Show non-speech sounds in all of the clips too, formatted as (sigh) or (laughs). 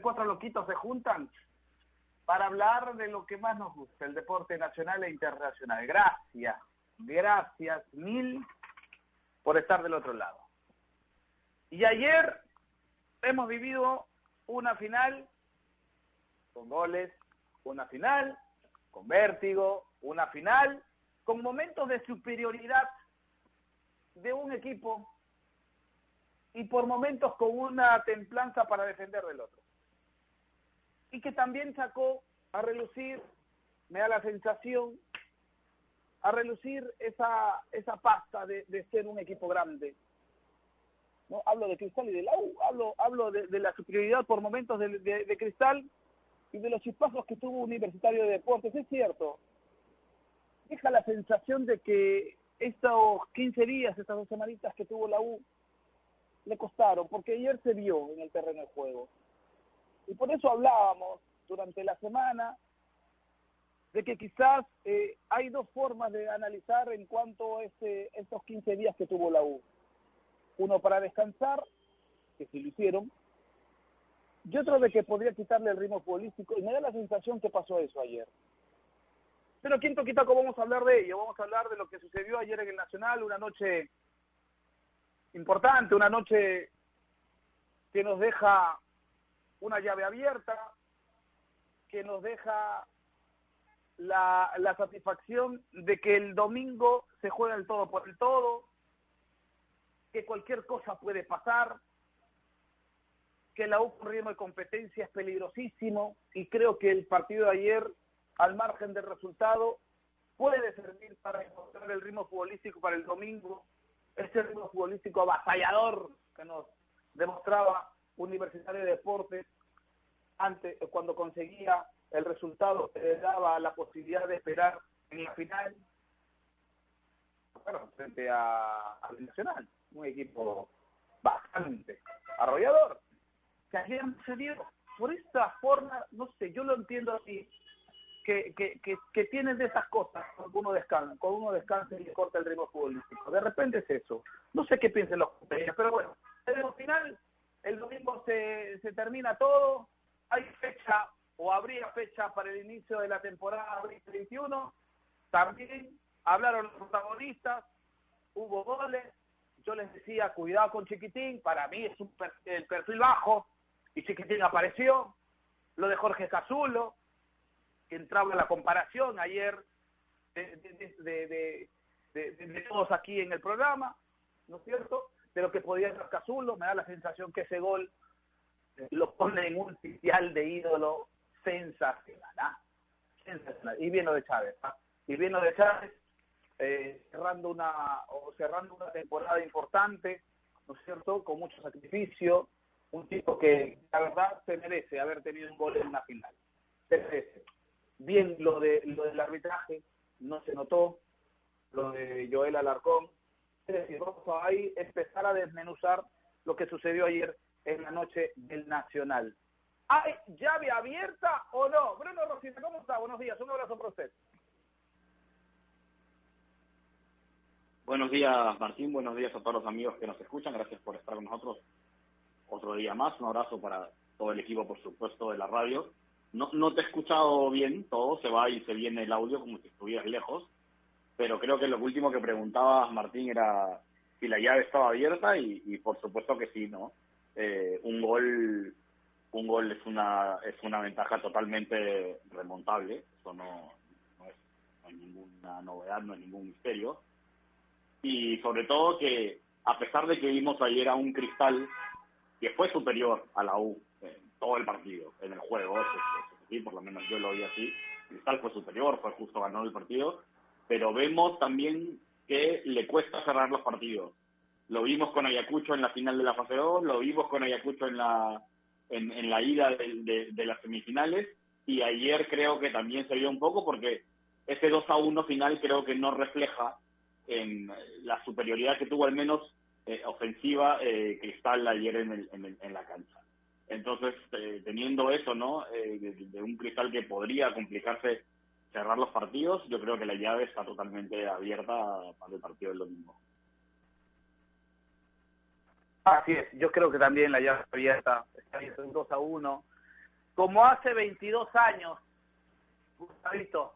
cuatro loquitos se juntan para hablar de lo que más nos gusta, el deporte nacional e internacional. Gracias, gracias mil por estar del otro lado. Y ayer hemos vivido una final con goles, una final con vértigo, una final con momentos de superioridad de un equipo y por momentos con una templanza para defender del otro. Y que también sacó a relucir, me da la sensación, a relucir esa, esa pasta de, de ser un equipo grande. ¿no? Hablo de Cristal y de la U, hablo, hablo de, la superioridad por momentos de, de, de Cristal y de los chispazos que tuvo Universitario de Deportes. Es cierto, deja la sensación de que estos 15 días, estas dos semanitas que tuvo la U, le costaron, porque ayer se vio en el terreno de juego. Y por eso hablábamos durante la semana de que quizás eh, hay dos formas de analizar en cuanto a este, estos 15 días que tuvo la U. Uno para descansar, que sí lo hicieron, y otro de que podría quitarle el ritmo futbolístico, y me da la sensación que pasó eso ayer. Pero quinto quitaco vamos a hablar de ello, vamos a hablar de lo que sucedió ayer en el Nacional, una noche importante, una noche que nos deja una llave abierta, que nos deja la, la satisfacción de que el domingo se juega el todo por el todo, que cualquier cosa puede pasar, que la U ritmo de competencia es peligrosísimo y creo que el partido de ayer, al margen del resultado, puede servir para encontrar el ritmo futbolístico para el domingo, ese ritmo futbolístico avasallador que nos demostraba Universitario de Deportes antes, cuando conseguía el resultado que le daba la posibilidad de esperar en la final frente a, al Nacional, un equipo bastante arrollador que ayer no se por esta forma, no sé, yo lo entiendo así, que, que, que, que tienen de esas cosas cuando uno descansa, cuando uno descansa y le corta el ritmo futbolístico. De repente es eso. No sé qué piensen los compañeros, pero bueno, en el final, el domingo se, se termina todo, hay fecha o habría fecha para el inicio de la temporada 2021, también hablaron los protagonistas, hubo goles, yo les decía, cuidado con Chiquitín, para mí es un per, el perfil bajo, y Chiquitín apareció, lo de Jorge Cazulo, que entraba en la comparación ayer de, de, de, de, todos aquí en el programa, ¿no es cierto? De lo que podía ser Cazulo, me da la sensación que ese gol lo pone en un sitial de ídolo sensacional, ¿ah? sensacional. Y bien lo de Chávez, ¿ah? y bien lo de Chávez, eh, cerrando una o cerrando una temporada importante, ¿no es cierto? Con mucho sacrificio, un tipo que la verdad se merece haber tenido un gol en una final. Se merece. Bien lo de lo del arbitraje, no se notó, lo de Joel Alarcón. A ahí empezar a desmenuzar lo que sucedió ayer en la noche del Nacional. ¿Hay llave abierta o no? Bruno Rosita, ¿cómo está? Buenos días, un abrazo para usted. Buenos días, Martín. Buenos días a todos los amigos que nos escuchan. Gracias por estar con nosotros otro día más. Un abrazo para todo el equipo, por supuesto, de la radio. No, no te he escuchado bien todo, se va y se viene el audio como si estuvieras lejos, pero creo que lo último que preguntabas, Martín, era si la llave estaba abierta y, y por supuesto que sí, ¿no? Eh, un gol un gol es una es una ventaja totalmente remontable, eso no, no, es, no es ninguna novedad, no es ningún misterio. Y sobre todo que a pesar de que vimos ayer a un cristal que fue superior a la U en todo el partido, en el juego, eso, eso sí, por lo menos yo lo vi así. Cristal fue superior, fue justo ganó el partido, pero vemos también que le cuesta cerrar los partidos. Lo vimos con Ayacucho en la final de la fase 2, lo vimos con Ayacucho en la en, en la ida de, de, las semifinales y ayer creo que también se vio un poco porque ese 2 a 1 final creo que no refleja en la superioridad que tuvo al menos eh, ofensiva eh, Cristal ayer en, el, en, la cancha. Entonces, eh, teniendo eso, ¿no? Eh, de, un Cristal que podría complicarse cerrar los partidos, yo creo que la llave está totalmente abierta para el partido del domingo. Así es, yo creo que también la llave está abierta, está abierta un 2 a 1. Como hace 22 años, Gustavito,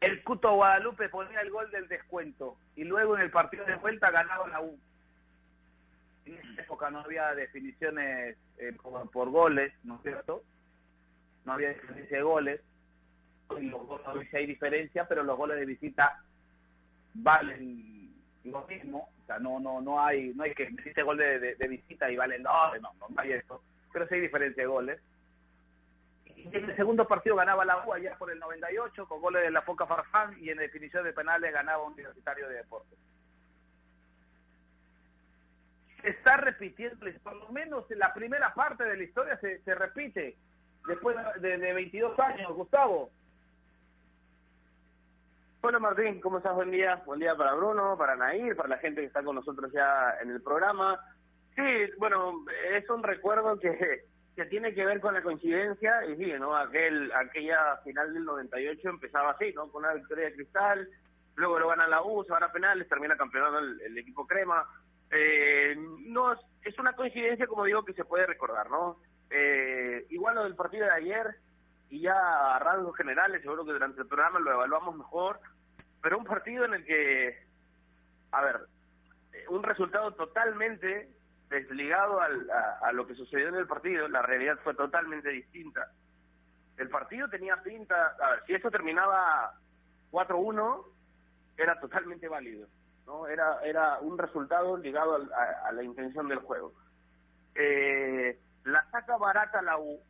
el Cuto Guadalupe ponía el gol del descuento y luego en el partido de vuelta ganaba la U. En esa época no había definiciones eh, por, goles, ¿no es cierto? No había diferencia de goles. Y los goles hay diferencia, pero los goles de visita valen lo mismo. O sea, no no no hay no hay que existe gol de, de, visita y valen no, no, no hay eso. Pero sí hay diferencia de goles y en el segundo partido ganaba la U allá por el 98 con goles de la Foca Farfán y en definición de penales ganaba un Universitario de Deportes. Se está repitiendo, por lo menos en la primera parte de la historia se, se repite después de, de 22 años, Gustavo. Bueno, Martín, ¿cómo estás? Buen día. Buen día para Bruno, para Nair, para la gente que está con nosotros ya en el programa. Sí, bueno, es un recuerdo que que tiene que ver con la coincidencia, y sí, ¿no? Aquel, aquella final del 98 empezaba así, ¿no? Con una victoria de Cristal, luego lo gana la U, se van a penales, termina campeonando el, equipo Crema. Eh, no, es una coincidencia, como digo, que se puede recordar, ¿no? Eh, igual lo del partido de ayer, y ya a rasgos generales, seguro que durante el programa lo evaluamos mejor, pero un partido en el que, a ver, un resultado totalmente desligado al, a, lo que sucedió en el partido, la realidad fue totalmente distinta. El partido tenía pinta, a ver, si eso terminaba 4-1, era totalmente válido, ¿no? Era, era un resultado ligado a, la intención del juego. Eh, la saca barata la U,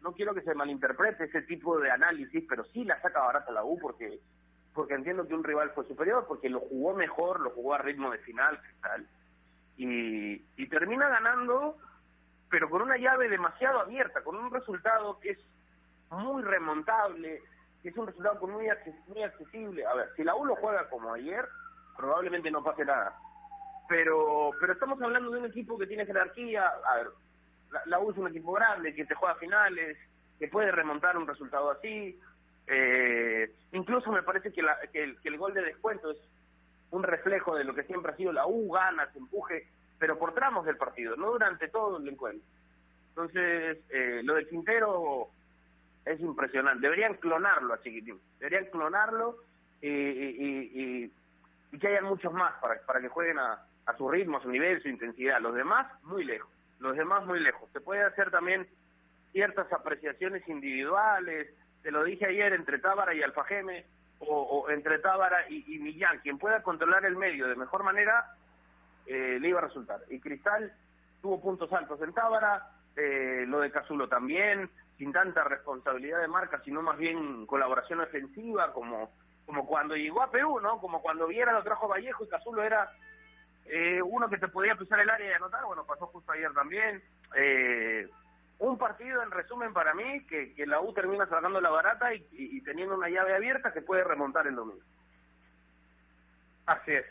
no quiero que se malinterprete ese tipo de análisis, pero sí la saca barata la U porque porque entiendo que un rival fue superior, porque lo jugó mejor, lo jugó a ritmo de final, tal y, termina ganando, pero con una llave demasiado abierta, con un resultado que es muy remontable, que es un resultado muy, muy accesible. A ver, si la U lo juega como ayer, probablemente no pase nada. Pero, pero estamos hablando de un equipo que tiene jerarquía. A ver, la, U es un equipo grande, que te juega finales, que puede remontar un resultado así. Eh, incluso me parece que, la, que, el, que el gol de descuento es un reflejo de lo que siempre ha sido la U, gana, se empuje, pero por tramos del partido, no durante todo el encuentro. Entonces, eh, lo de Quintero es impresionante. Deberían clonarlo a Chiquitín, deberían clonarlo y, y, y, que hayan muchos más para, para que jueguen a, a su ritmo, a su nivel, su intensidad. Los demás, muy lejos. Los demás, muy lejos. Se puede hacer también ciertas apreciaciones individuales. Te lo dije ayer entre Tábara y Alfajeme o, entre Tábara y, Millán, quien pueda controlar el medio de mejor manera, eh, le iba a resultar. Y Cristal tuvo puntos altos en Tábara, eh, lo de Cazulo también, sin tanta responsabilidad de marca, sino más bien colaboración ofensiva, como, como cuando llegó a Perú, ¿no? Como cuando Viera lo trajo Vallejo y Cazulo era eh, uno que te podía pisar el área y anotar, bueno, pasó justo ayer también. Eh, un partido, en resumen, para mí, que, que la U termina sacando la barata y, teniendo una llave abierta que puede remontar el domingo. Así es,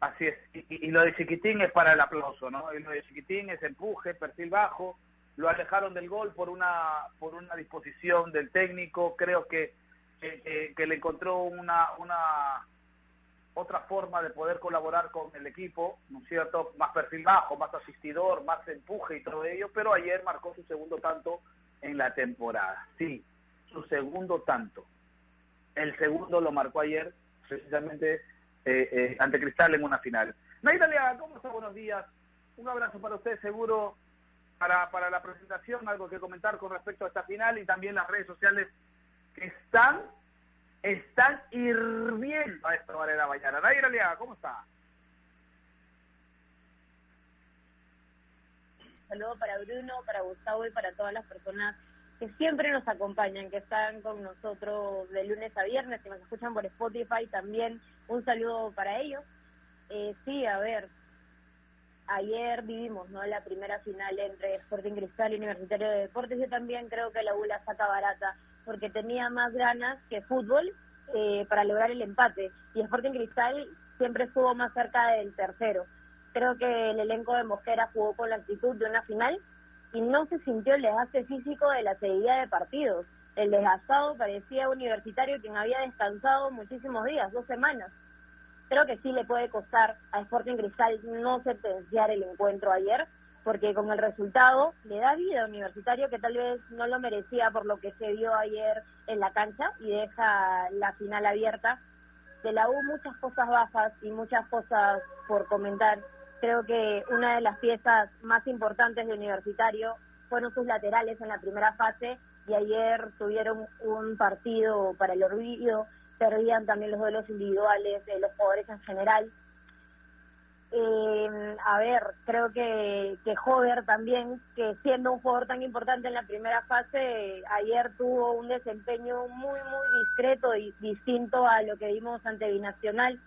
así es. Y, lo de Chiquitín es para el aplauso, ¿no? Y lo de Chiquitín es empuje, perfil bajo, lo alejaron del gol por una por una disposición del técnico, creo que, que le encontró una, una otra forma de poder colaborar con el equipo, ¿no es cierto? Más perfil bajo, más asistidor, más empuje y todo ello, pero ayer marcó su segundo tanto en la temporada. Sí, su segundo tanto. El segundo lo marcó ayer, precisamente eh, eh, ante Cristal en una final. Naida Leaga, ¿cómo está? Buenos días. Un abrazo para usted, seguro, para, para la presentación, algo que comentar con respecto a esta final y también las redes sociales que están están hirviendo a esta manera mañana. Nair Aliaga, ¿cómo está? Saludo para Bruno, para Gustavo y para todas las personas que siempre nos acompañan, que están con nosotros de lunes a viernes, que nos escuchan por Spotify también. Un saludo para ellos. Eh, sí, a ver, ayer vivimos no la primera final entre Sporting Cristal y Universitario de Deportes. Yo también creo que la U la saca barata porque tenía más ganas que fútbol eh, para lograr el empate y Sporting Cristal siempre estuvo más cerca del tercero. Creo que el elenco de Mosquera jugó con la actitud de una final y no se sintió el desgaste físico de la seguida de partidos. El desgastado parecía universitario quien había descansado muchísimos días, dos semanas. Creo que sí le puede costar a Sporting Cristal no sentenciar el encuentro ayer, porque con el resultado le da vida a Universitario que tal vez no lo merecía por lo que se vio ayer en la cancha y deja la final abierta. De la U muchas cosas bajas y muchas cosas por comentar Creo que una de las piezas más importantes de Universitario fueron sus laterales en la primera fase y ayer tuvieron un partido para el olvido, perdían también los duelos individuales de los jugadores en general. Eh, a ver, creo que, que Jover también, que siendo un jugador tan importante en la primera fase, ayer tuvo un desempeño muy, muy discreto y distinto a lo que vimos ante Binacional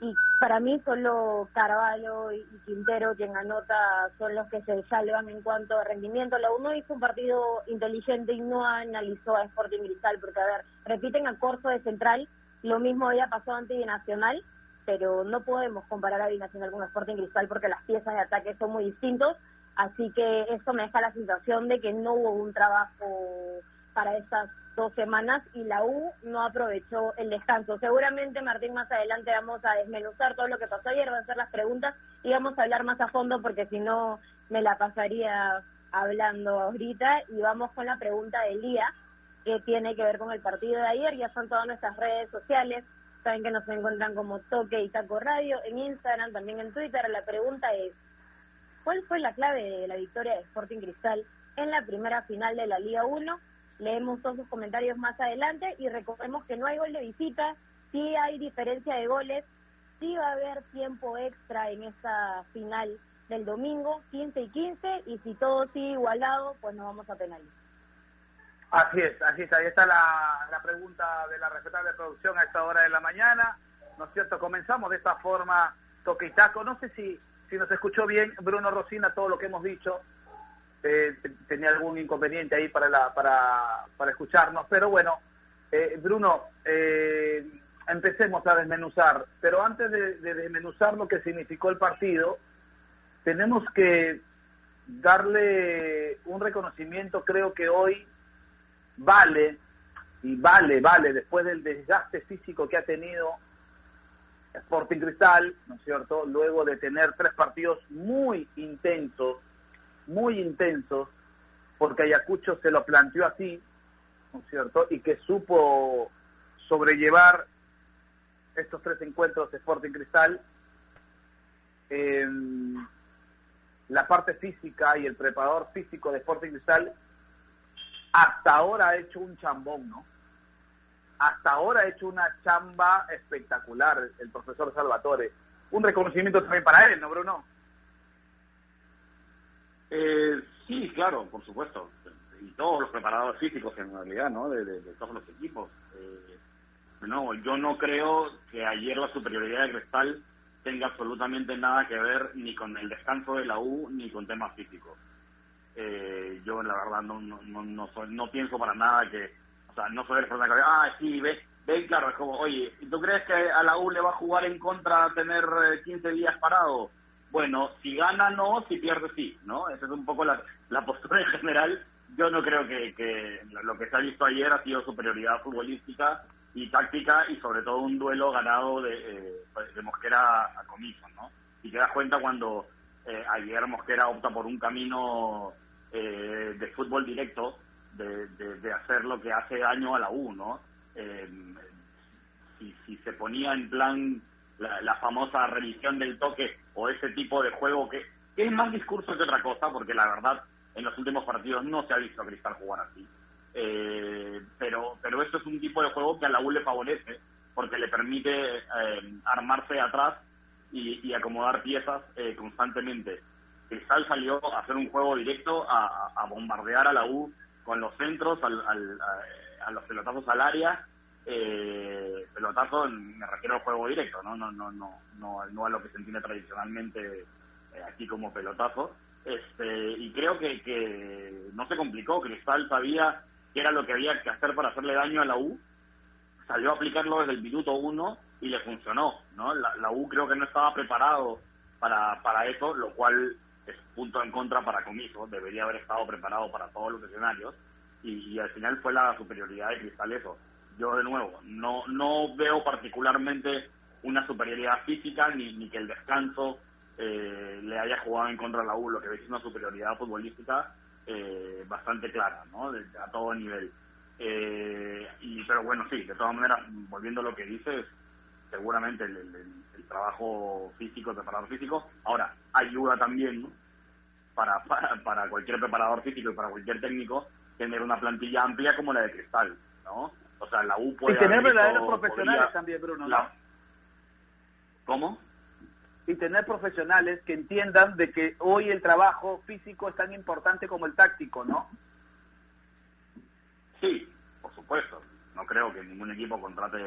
y para mí solo Carvalho y Quintero quien anota son los que se salvan en cuanto a rendimiento. La uno hizo un partido inteligente y no analizó a Sporting Cristal, porque a ver, repiten a Corso de central, lo mismo había pasado ante Binacional, pero no podemos comparar a Binacional con Sporting Cristal porque las piezas de ataque son muy distintos, así que eso me deja la sensación de que no hubo un trabajo para estas dos semanas y la U no aprovechó el descanso. Seguramente, Martín, más adelante vamos a desmenuzar todo lo que pasó ayer, van a hacer las preguntas y vamos a hablar más a fondo porque si no me la pasaría hablando ahorita y vamos con la pregunta del día que tiene que ver con el partido de ayer. Ya son todas nuestras redes sociales, saben que nos encuentran como Toque y Taco Radio en Instagram, también en Twitter. La pregunta es, ¿cuál fue la clave de la victoria de Sporting Cristal en la primera final de la Liga 1? leemos todos sus comentarios más adelante y recordemos que no hay gol de visita, sí hay diferencia de goles, sí va a haber tiempo extra en esta final del domingo, 15 y 15, y si todo sigue igualado, pues nos vamos a penalizar. Así es, así es, ahí está la, la pregunta de la respetable producción a esta hora de la mañana, ¿no es cierto? Comenzamos de esta forma, toque y taco, no sé si, si nos escuchó bien Bruno Rosina todo lo que hemos dicho, eh, tenía algún inconveniente ahí para, la, para, para escucharnos. Pero bueno, eh, Bruno, eh, empecemos a desmenuzar. Pero antes de, desmenuzar lo que significó el partido, tenemos que darle un reconocimiento, creo que hoy vale, y vale, vale, después del desgaste físico que ha tenido Sporting Cristal, ¿no es cierto? Luego de tener tres partidos muy intensos, muy intensos, porque Ayacucho se lo planteó así, ¿no es cierto? Y que supo sobrellevar estos tres encuentros de Sporting Cristal. la parte física y el preparador físico de Sporting Cristal hasta ahora ha hecho un chambón, ¿no? Hasta ahora ha hecho una chamba espectacular el profesor Salvatore. Un reconocimiento también para él, ¿no, Bruno? Eh, sí, claro, por supuesto. Y todos los preparadores físicos en realidad, ¿no? De, todos los equipos. Eh, no, yo no creo que ayer la superioridad de Cristal tenga absolutamente nada que ver ni con el descanso de la U ni con temas físicos. Eh, yo la verdad no no, no, soy, no pienso para nada que, o sea, no soy el persona que, ah, sí, ve, ve, claro, es como, oye, ¿tú crees que a la U le va a jugar en contra tener 15 días parado? bueno, si gana no, si pierde sí, ¿no? Esa es un poco la, postura en general. Yo no creo que, lo que se ha visto ayer ha sido superioridad futbolística y táctica y sobre todo un duelo ganado de, eh, de Mosquera a comiso, ¿no? Y te das cuenta cuando eh, ayer Mosquera opta por un camino eh, de fútbol directo, de, hacer lo que hace daño a la U, ¿no? si, si se ponía en plan la, famosa revisión del toque o ese tipo de juego que, es más discurso que otra cosa, porque la verdad en los últimos partidos no se ha visto a Cristal jugar así. Eh, pero, pero eso es un tipo de juego que a la U le favorece, porque le permite eh, armarse atrás y, acomodar piezas eh, constantemente. Cristal salió a hacer un juego directo, a, bombardear a la U con los centros, al, a, los pelotazos al área eh, pelotazo me refiero al juego directo, ¿no? No, no, no, no, no a lo que se entiende tradicionalmente eh, aquí como pelotazo. Este, y creo que, que no se complicó. Cristal sabía que era lo que había que hacer para hacerle daño a la U. Salió a aplicarlo desde el minuto uno y le funcionó. ¿no? La, la U creo que no estaba preparado para, para eso, lo cual es punto en contra para Comiso. Debería haber estado preparado para todos los escenarios. Y, y al final fue la superioridad de Cristal eso. Yo, de nuevo, no, no veo particularmente una superioridad física ni, ni que el descanso eh, le haya jugado en contra a la U, lo que veis una superioridad futbolística eh, bastante clara, ¿no? De- a todo nivel. Eh, y, pero bueno, sí, de todas maneras, volviendo a lo que dices, seguramente el, el- el- el trabajo físico, el preparador físico, ahora, ayuda también, ¿no? Para, para, para cualquier preparador físico y para cualquier técnico tener una plantilla amplia como la de Cristal, ¿no? O sea, la U puede y tener verdaderos profesionales podría- también, Bruno. ¿no? la- ¿Cómo? y tener profesionales que entiendan de que hoy el trabajo físico es tan importante como el táctico, ¿no? Sí, por supuesto. No creo que ningún equipo contrate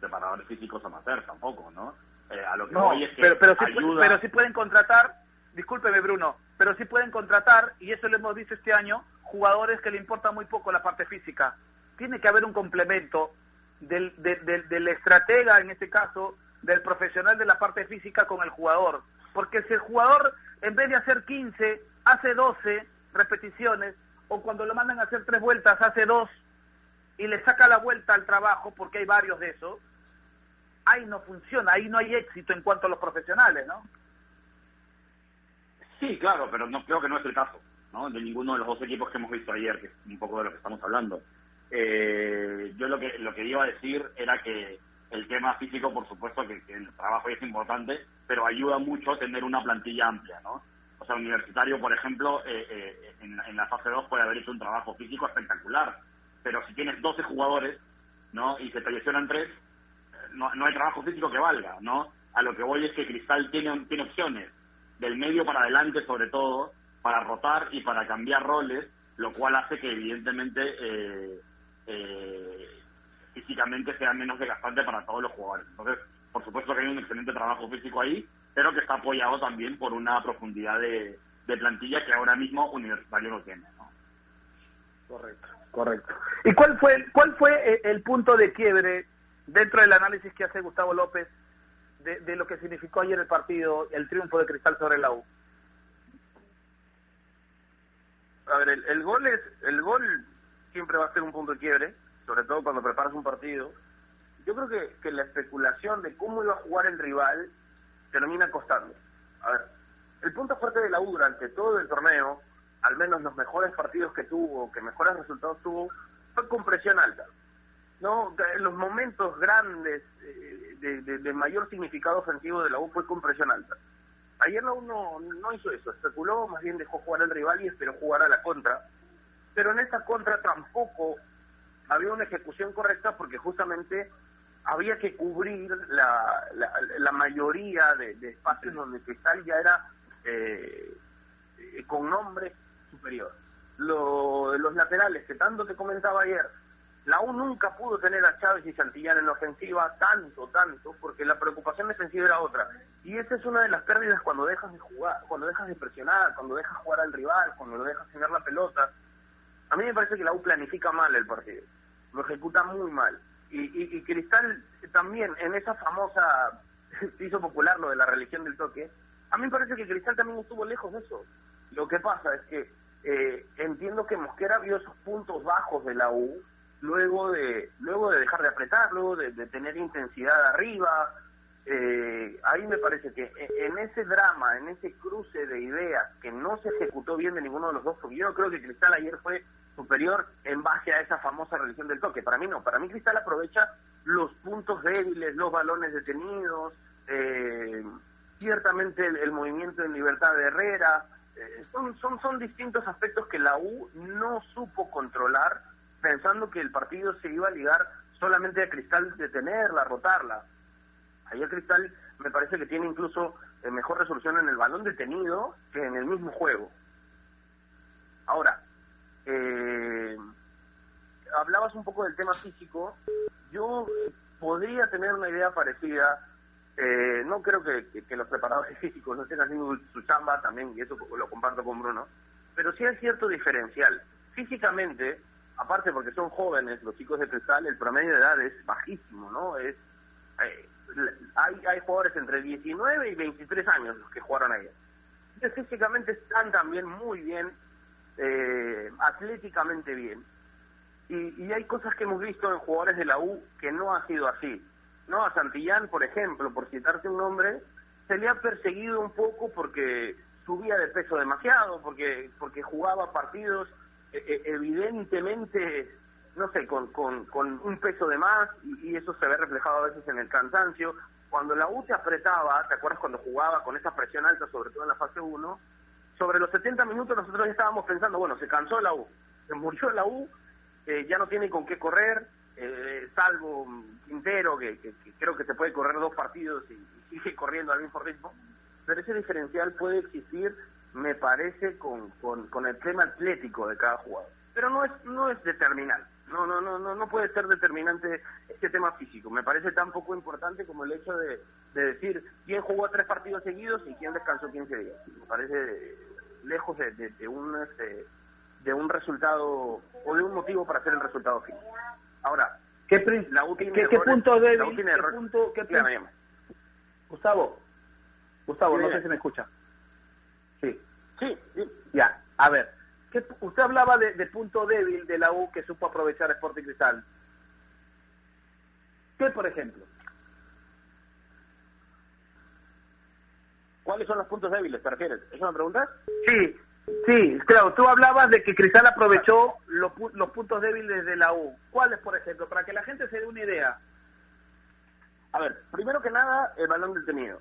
preparadores físicos amateur tampoco, ¿no? Eh, a lo que No, voy es que pero, pero, sí, ayuda... pero sí pueden contratar, discúlpeme Bruno, pero sí pueden contratar, y eso lo hemos visto este año, jugadores que le importa muy poco la parte física. Tiene que haber un complemento del, del, del, del estratega, en este caso, del profesional de la parte física con el jugador. Porque si el jugador, en vez de hacer 15, hace 12 repeticiones, o cuando lo mandan a hacer tres vueltas, hace dos, y le saca la vuelta al trabajo, porque hay varios de esos, ahí no funciona, ahí no hay éxito en cuanto a los profesionales, ¿no? Sí, claro, pero no creo que no es el caso, ¿no? De ninguno de los dos equipos que hemos visto ayer, que es un poco de lo que estamos hablando. Eh, yo lo que lo que iba a decir era que el tema físico, por supuesto, que, el trabajo es importante, pero ayuda mucho tener una plantilla amplia, ¿no? O sea, Universitario, por ejemplo, eh, eh, en, la fase 2 puede haber hecho un trabajo físico espectacular, pero si tienes 12 jugadores, ¿no? Y se te lesionan tres, no, no hay trabajo físico que valga, ¿no? A lo que voy es que Cristal tiene, tiene opciones, del medio para adelante sobre todo, para rotar y para cambiar roles, lo cual hace que evidentemente eh, eh, físicamente sea menos desgastante para todos los jugadores. Entonces, por supuesto que hay un excelente trabajo físico ahí, pero que está apoyado también por una profundidad de, de plantilla que ahora mismo Universitario no tiene, ¿no? Correcto, correcto. ¿Y cuál fue, cuál fue eh, el punto de quiebre dentro del análisis que hace Gustavo López de, de lo que significó ayer el partido, el triunfo de Cristal sobre la U? A ver, el, gol es el gol siempre va a ser un punto de quiebre, sobre todo cuando preparas un partido. Yo creo que, que la especulación de cómo iba a jugar el rival termina costando. A ver, el punto fuerte de la U durante todo el torneo, al menos los mejores partidos que tuvo, que mejores resultados tuvo, fue con presión alta. No, los momentos grandes eh, de, de- mayor significado ofensivo de la U fue con presión alta. Ayer la U no, hizo eso, especuló, más bien dejó jugar al rival y esperó jugar a la contra. Pero en esa contra tampoco había una ejecución correcta porque justamente había que cubrir la, la, la mayoría de, de espacios donde Cristal ya era eh, eh, con nombre superior. Lo, los laterales que tanto te comentaba ayer, la U nunca pudo tener a Chávez y Santillán en la ofensiva tanto, tanto, porque la preocupación defensiva era otra. Y esa es una de las pérdidas cuando dejas de jugar, cuando dejas de presionar, cuando dejas jugar al rival, cuando lo dejas tener la pelota. A mí me parece que la U planifica mal el partido, lo ejecuta muy mal. Y, y, y Cristal también, en esa famosa, (laughs) se hizo popular lo de la religión del toque, a mí me parece que Cristal también estuvo lejos de eso. Lo que pasa es que eh, entiendo que Mosquera vio esos puntos bajos de la U, luego de luego de dejar de apretar, luego de, tener intensidad arriba. Eh, ahí me parece que e- en ese drama, en ese cruce de ideas que no se ejecutó bien de ninguno de los dos, porque yo no creo que Cristal ayer fue superior en base a esa famosa religión del toque. Para mí no, para mí Cristal aprovecha los puntos débiles, los balones detenidos, eh, ciertamente el, el movimiento en libertad de Herrera. Eh, son, son, son distintos aspectos que la U no supo controlar pensando que el partido se iba a ligar solamente a Cristal detenerla, rotarla. Ayer Cristal me parece que tiene incluso eh, mejor resolución en el balón detenido que en el mismo juego. Ahora, eh, hablabas un poco del tema físico. Yo podría tener una idea parecida Eh, no creo que, los preparadores (laughs) físicos no estén haciendo su chamba también, y eso lo comparto con Bruno, pero sí hay cierto diferencial. Físicamente, aparte porque son jóvenes, los chicos de cristal, el promedio de edad es bajísimo, ¿no? Es eh, hay, hay jugadores entre 19 y 23 años los que jugaron ahí. Entonces, físicamente están también muy bien, eh, atléticamente bien. Y, y hay cosas que hemos visto en jugadores de la U que no ha sido así. ¿no? A Santillán, por ejemplo, por citarte un nombre, se le ha perseguido un poco porque subía de peso demasiado, porque, porque jugaba partidos evidentemente, no sé, con, con, con un peso de más y, eso se ve reflejado a veces en el cansancio. Cuando la U te apretaba, ¿te acuerdas cuando jugaba con esa presión alta, sobre todo en la fase 1? Sobre los 70 minutos nosotros estábamos pensando, bueno, se cansó la U, se murió la U, eh, ya no tiene con qué correr, eh, salvo Quintero, que, creo que se puede correr dos partidos y, sigue corriendo al mismo ritmo, pero ese diferencial puede existir, me parece, con, con, el tema atlético de cada jugador. Pero no es, no es determinante. No, no, no, no, no puede ser determinante este tema físico. Me parece tan poco importante como el hecho de, decir quién jugó tres partidos seguidos y quién descansó 15 días. Me parece lejos de, de, un este, de un resultado o de un motivo para hacer el resultado final. Ahora, ¿qué, ¿qué, punto débil? ¿Qué punto, qué punto? Gustavo, Gustavo, no sé si me escucha. Sí. Sí, Ya, a ver. ¿qué, usted hablaba de, punto débil de la U que supo aprovechar Sporting Cristal. ¿Qué, por ejemplo? ¿Cuáles son los puntos débiles, te refieres? ¿Es una pregunta? Sí, Sí, claro, tú hablabas de que Cristal aprovechó los, los puntos débiles de la U. ¿Cuáles, por ejemplo? Para que la gente se dé una idea. A ver, primero que nada, el balón detenido.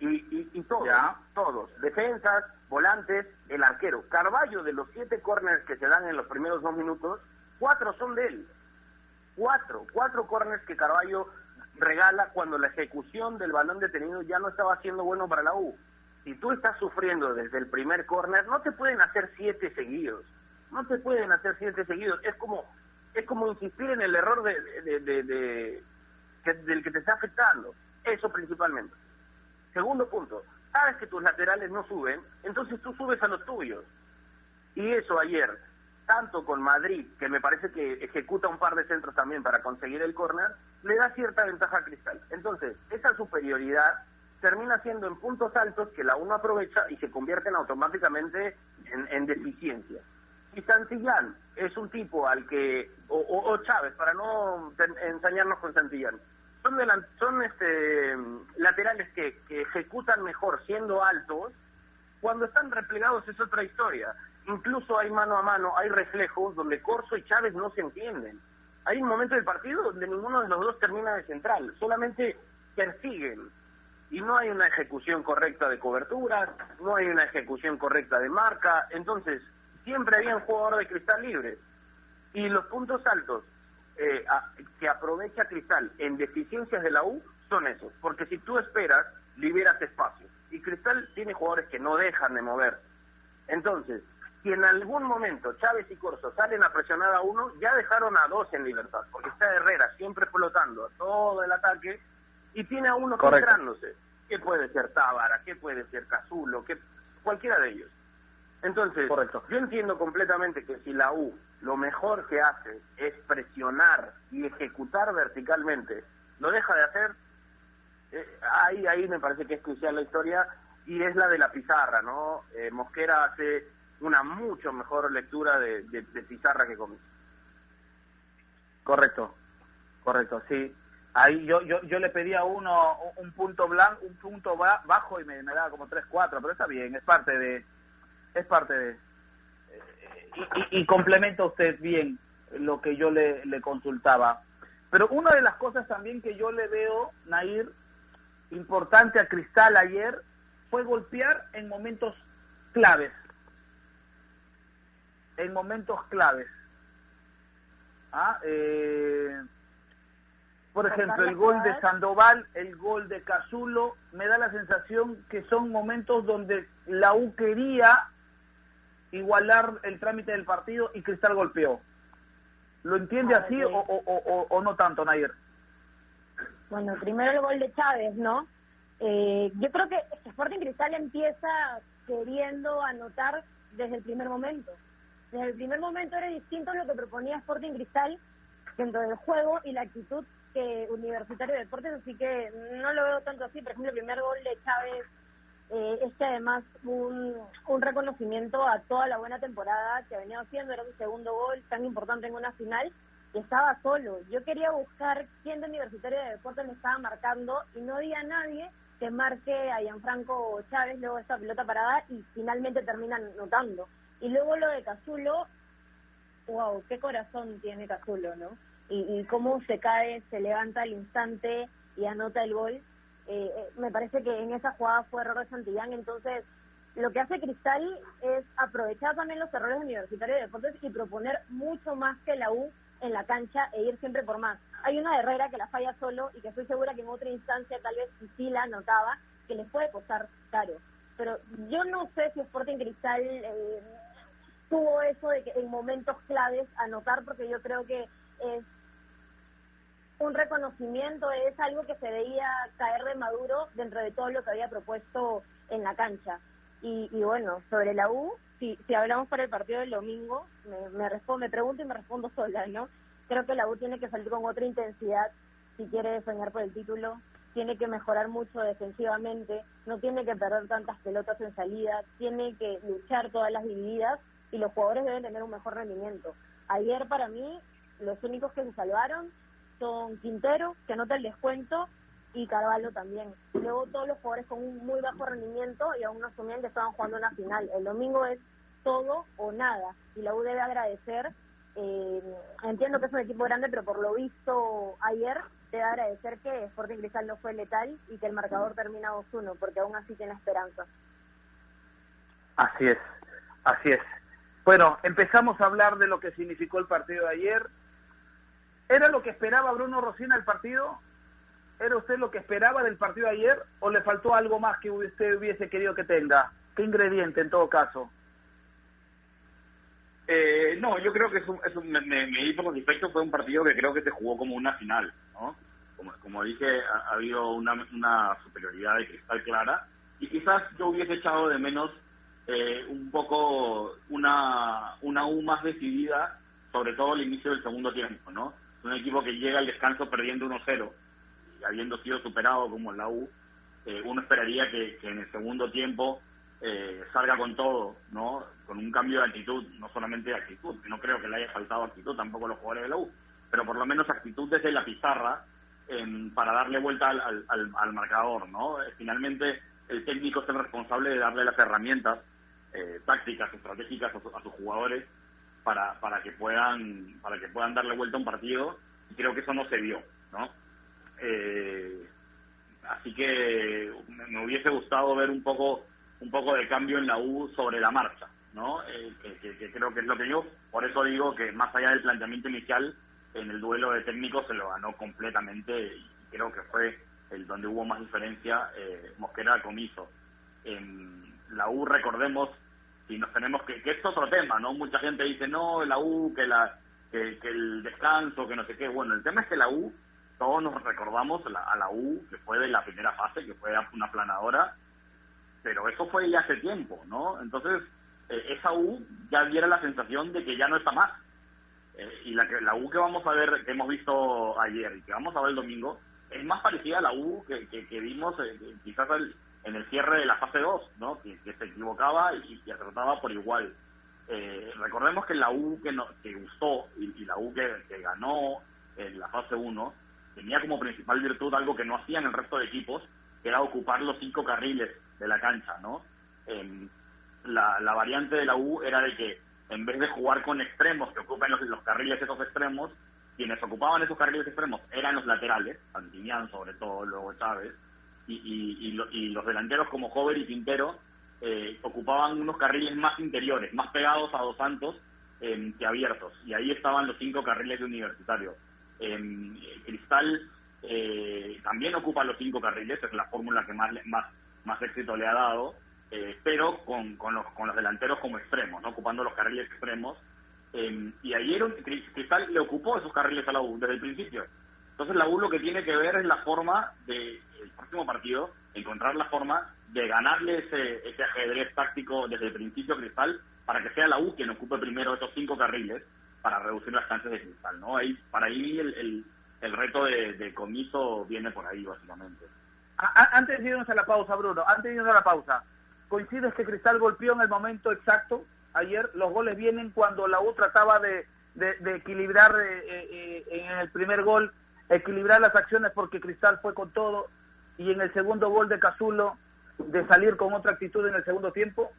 Y, y, todos, todos, defensas, volantes, el arquero. Carballo, de los siete corners que se dan en los primeros dos minutos, cuatro son de él. Cuatro, cuatro corners que Carballo regala cuando la ejecución del balón detenido ya no estaba siendo bueno para la U si tú estás sufriendo desde el primer corner, no te pueden hacer siete seguidos. No te pueden hacer siete seguidos. Es como es como insistir en el error de, de, del que te está afectando. Eso principalmente. Segundo punto, sabes que tus laterales no suben, entonces tú subes a los tuyos. Y eso ayer, tanto con Madrid, que me parece que ejecuta un par de centros también para conseguir el córner, le da cierta ventaja a Cristal. Entonces, esa superioridad termina siendo en puntos altos que la uno aprovecha y se convierten automáticamente en, deficiencias. Y Santillán es un tipo al que, o, Chávez, para no ensañarnos con Santillán, son, son este, laterales que, que ejecutan mejor siendo altos, cuando están replegados es otra historia. Incluso hay mano a mano, hay reflejos donde Corso y Chávez no se entienden. Hay un momento del partido donde ninguno de los dos termina de central, solamente persiguen y no hay una ejecución correcta de cobertura, no hay una ejecución correcta de marca, entonces siempre había un jugador de cristal libre. Y los puntos altos eh, que aprovecha Cristal en deficiencias de la U son esos, porque si tú esperas, liberas espacio. Y Cristal tiene jugadores que no dejan de mover. Entonces, si en algún momento Chávez y Corso salen a presionar a uno, ya dejaron a dos en libertad, porque está Herrera siempre flotando todo el ataque y tiene a uno filtrándose. ¿Qué puede ser Tábara? ¿Qué puede ser Cazulo? ¿Qué? Cualquiera de ellos. Entonces, Correcto. yo entiendo completamente que si la U lo mejor que hace es presionar y ejecutar verticalmente, lo deja de hacer, eh, ahí, ahí me parece que es crucial la historia y es la de la pizarra, ¿no? Eh, Mosquera hace una mucho mejor lectura de, de, pizarra que Comiso. Correcto, correcto, sí. Ahí yo, yo, yo le pedía uno un punto blanco, un punto bajo y me, me daba como 3, 4, pero está bien, es parte de... Es parte de... Y, y, complementa usted bien lo que yo le, le consultaba. Pero una de las cosas también que yo le veo, Nair, importante a Cristal ayer, fue golpear en momentos claves. En momentos claves. ¿Ah? Eh, por ejemplo, el gol de Sandoval, el gol de Cazulo, me da la sensación que son momentos donde la U quería igualar el trámite del partido y Cristal golpeó. ¿Lo entiende así o, o, no tanto, Nair? Bueno, primero el gol de Chávez, ¿no? Eh, yo creo que Sporting Cristal empieza queriendo anotar desde el primer momento. Desde el primer momento era distinto lo que proponía Sporting Cristal dentro del juego y la actitud que Universitario de Deportes, así que no lo veo tanto así. Por ejemplo, el primer gol de Chávez eh, es que además un, un reconocimiento a toda la buena temporada que ha venido haciendo, era su segundo gol tan importante en una final y estaba solo. Yo quería buscar quién de Universitario de Deportes me estaba marcando y no había nadie que marque a Gianfranco Chávez luego esta pelota parada y finalmente terminan notando. Y luego lo de Cazulo, wow, qué corazón tiene Cazulo, ¿no? Y, y cómo se cae, se levanta al instante y anota el gol. Eh, eh, me parece que en esa jugada fue error de Santillán, entonces lo que hace Cristal es aprovechar también los errores universitarios de deportes y proponer mucho más que la U en la cancha e ir siempre por más. Hay una Herrera que la falla solo y que estoy segura que en otra instancia tal vez sí la anotaba, que les puede costar caro. Pero yo no sé si Sporting Cristal eh, tuvo eso de que en momentos claves anotar, porque yo creo que es un reconocimiento, es algo que se veía caer de Maduro dentro de todo lo que había propuesto en la cancha. Y, y bueno, sobre la U, si, si hablamos para el partido del domingo, me, me, respondo, me pregunto y me respondo (laughs) sola, ¿no? Creo que la U tiene que salir con otra intensidad si quiere soñar por el título, tiene que mejorar mucho defensivamente, no tiene que perder tantas pelotas en salida, tiene que luchar todas las divididas y los jugadores deben tener un mejor rendimiento. Ayer para mí los únicos que se salvaron son Quintero, que anota el descuento, y Carvalho también. Luego todos los jugadores con un muy bajo rendimiento y aún no asumían que estaban jugando una final. El domingo es todo o nada y la U debe agradecer. Eh, entiendo que es un equipo grande, pero por lo visto ayer debe agradecer que Sporting Cristal no fue letal y que el marcador termina 2-1, porque aún así tiene esperanza. Así es, así es. Bueno, empezamos a hablar de lo que significó el partido de ayer. ¿Era lo que esperaba Bruno Rosina el partido? ¿Era usted lo que esperaba del partido ayer o le faltó algo más que usted hubiese querido que tenga? ¿Qué ingrediente en todo caso? Eh, no, yo creo que es me, me hizo satisfecho, fue un partido que creo que se jugó como una final, ¿no? Como, como dije, ha, ha habido una, una, superioridad de cristal clara y quizás yo hubiese echado de menos eh, un poco una, una U más decidida, sobre todo al inicio del segundo tiempo, ¿no? Un equipo que llega al descanso perdiendo 1-0 y habiendo sido superado como la U, eh, uno esperaría que, en el segundo tiempo eh, salga con todo, ¿no? Con un cambio de actitud, no solamente de actitud, no creo que le haya faltado actitud tampoco a los jugadores de la U, pero por lo menos actitud desde la pizarra para darle vuelta al, al, al marcador, ¿no? Eh, finalmente el técnico es el responsable de darle las herramientas eh, tácticas, estratégicas a, su, a sus jugadores para, para que puedan para que puedan darle vuelta a un partido y creo que eso no se dio, ¿no? Eh, así que me hubiese gustado ver un poco un poco de cambio en la U sobre la marcha, ¿no? Eh, que, que, que, creo que es lo que yo, por eso digo que más allá del planteamiento inicial, en el duelo de técnicos se lo ganó completamente y creo que fue el donde hubo más diferencia eh, Mosquera Comiso. En la U, recordemos, si nos tenemos que, que es otro tema, ¿no? Mucha gente dice, no, la U, que, la, que, el descanso, que no sé qué. Bueno, el tema es que la U todos nos recordamos a la U, que fue de la primera fase, que fue una planadora, pero eso fue ya hace tiempo, ¿no? Entonces, eh, esa U ya diera la sensación de que ya no está más. Eh, y la, la U que vamos a ver, que hemos visto ayer y que vamos a ver el domingo, es más parecida a la U que, que, que vimos eh, quizás el, en el cierre de la fase 2, ¿no? Que, que se equivocaba y, y acertaba por igual. Eh, recordemos que la U que, no, que gustó y, la U que, que ganó en la fase 1 tenía como principal virtud algo que no hacían el resto de equipos, que era ocupar los cinco carriles de la cancha, ¿no? Eh, la, la, variante de la U era de que en vez de jugar con extremos que ocupen los, los carriles esos extremos, quienes ocupaban esos carriles extremos eran los laterales, Santinian sobre todo, luego Chávez, y, y, y, lo, y los delanteros como Hover y Quintero eh, ocupaban unos carriles más interiores, más pegados a Dos Santos eh, que abiertos, y ahí estaban los cinco carriles de universitario eh, Cristal también ocupa los cinco carriles, es la fórmula que más, más, más éxito le ha dado, eh, pero con, con, los, con los delanteros como extremos, ¿no? ocupando los carriles extremos. Eh, y ayer Cristal le ocupó esos carriles a la U desde el principio. Entonces la U lo que tiene que ver es la forma del próximo partido, encontrar la forma de ganarle ese, ese ajedrez táctico desde el principio Cristal para que sea la U quien ocupe primero esos cinco carriles para reducir las chances de Cristal, ¿no? Ahí, para ahí el, el, reto de, de, Comiso viene por ahí, básicamente. antes de irnos a la pausa, Bruno, antes de irnos a la pausa, ¿coincides que Cristal golpeó en el momento exacto? Ayer los goles vienen cuando la U trataba de, de, equilibrar eh, eh, en el primer gol, equilibrar las acciones porque Cristal fue con todo y en el segundo gol de Cazulo de salir con otra actitud en el segundo tiempo?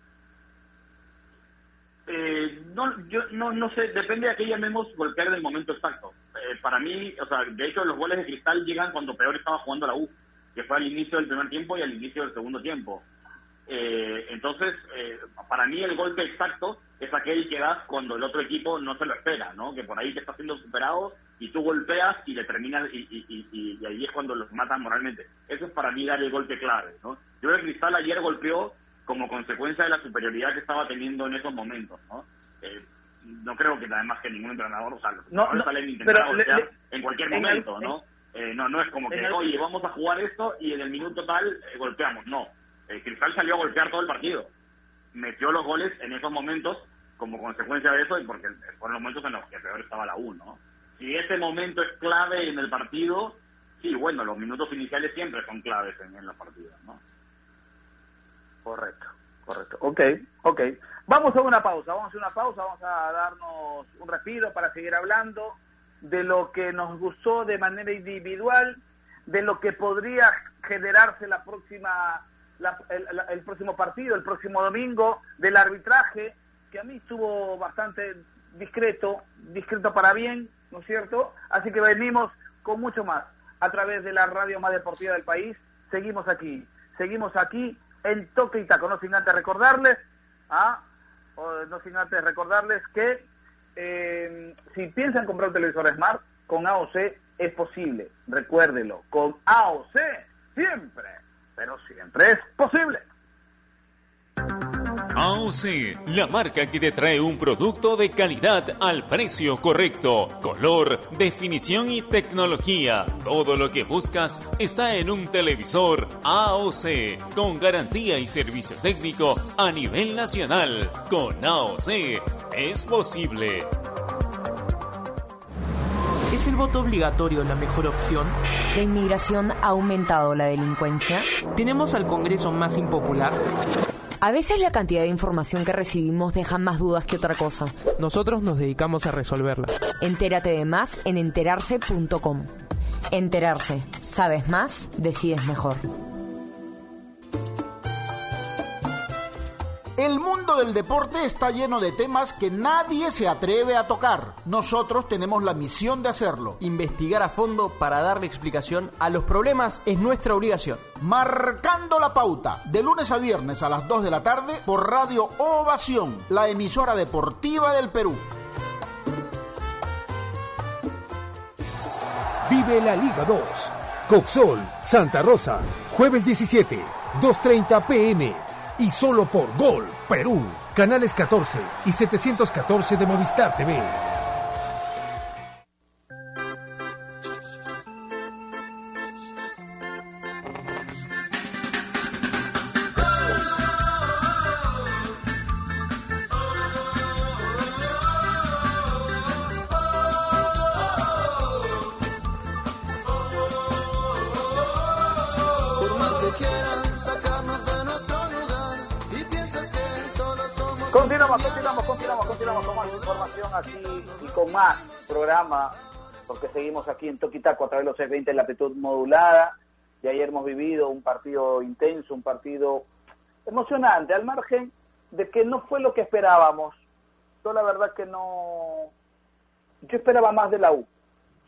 Eh, no, yo no, no sé, depende de qué llamemos golpear en el momento exacto. Eh, para mí, o sea, de hecho los goles de Cristal llegan cuando peor estaba jugando la U, que fue al inicio del primer tiempo y al inicio del segundo tiempo. Eh, entonces, para mí el golpe exacto es aquel que das cuando el otro equipo no se lo espera, ¿no? Que por ahí te está siendo superado y tú golpeas y le terminas y, y, ahí es cuando los matan moralmente. Eso es para mí dar el golpe clave, ¿no? Yo creo que Cristal ayer golpeó como consecuencia de la superioridad que estaba teniendo en esos momentos, ¿no? Eh, no creo que además que ningún entrenador, o sea, no, no salen intentar golpear en cualquier momento, ¿no? Eh, no, no es como que, oye, vamos a jugar esto y en el minuto tal eh, golpeamos, no. Cristal salió a golpear todo el partido. Metió los goles en esos momentos como consecuencia de eso y porque fueron los momentos en los que peor estaba la U. Si ese momento es clave en el partido, sí, bueno, los minutos iniciales siempre son claves en, en los partidos, ¿no? Correcto, correcto. Ok, ok. Vamos a una pausa, vamos a una pausa, vamos a darnos un respiro para seguir hablando de lo que nos gustó de manera individual, de lo que podría generarse la próxima, el, próximo partido, el próximo domingo, del arbitraje, que a mí estuvo bastante discreto, discreto para bien, ¿no es cierto? Así que venimos con mucho más a través de la radio más deportiva del país. Seguimos aquí, seguimos aquí en Toque y Taco, no sin antes recordarles, ¿ah? no sin antes recordarles que eh, si piensan comprar un televisor Smart, con AOC es posible, recuérdelo, con AOC siempre, pero siempre es posible. AOC, la marca que te trae un producto de calidad al precio correcto, color, definición y tecnología. Todo lo que buscas está en un televisor AOC, con garantía y servicio técnico a nivel nacional. Con AOC es posible. ¿Es el voto obligatorio la mejor opción? ¿La inmigración ha aumentado la delincuencia? ¿Tenemos al Congreso más impopular? A veces la cantidad de información que recibimos deja más dudas que otra cosa. Nosotros nos dedicamos a resolverla. Entérate de más en enterarse.com. Enterarse. Sabes más, decides mejor. El mundo del deporte está lleno de temas que nadie se atreve a tocar. Nosotros tenemos la misión de hacerlo. Investigar a fondo para darle explicación a los problemas es nuestra obligación. Marcando la pauta, de lunes a viernes a las 2 de la tarde por Radio Ovación, la emisora deportiva del Perú. Vive la Liga 2. Coxol, Santa Rosa, jueves 17, 2.30 pm y solo por Gol Perú, canales 14 y 714 de Movistar TV. Porque seguimos aquí en Toquitaco a través de los 620 en la amplitud modulada. Y ayer hemos vivido un partido intenso, un partido emocionante, al margen de que no fue lo que esperábamos. Yo la verdad que no... Yo esperaba más de la U,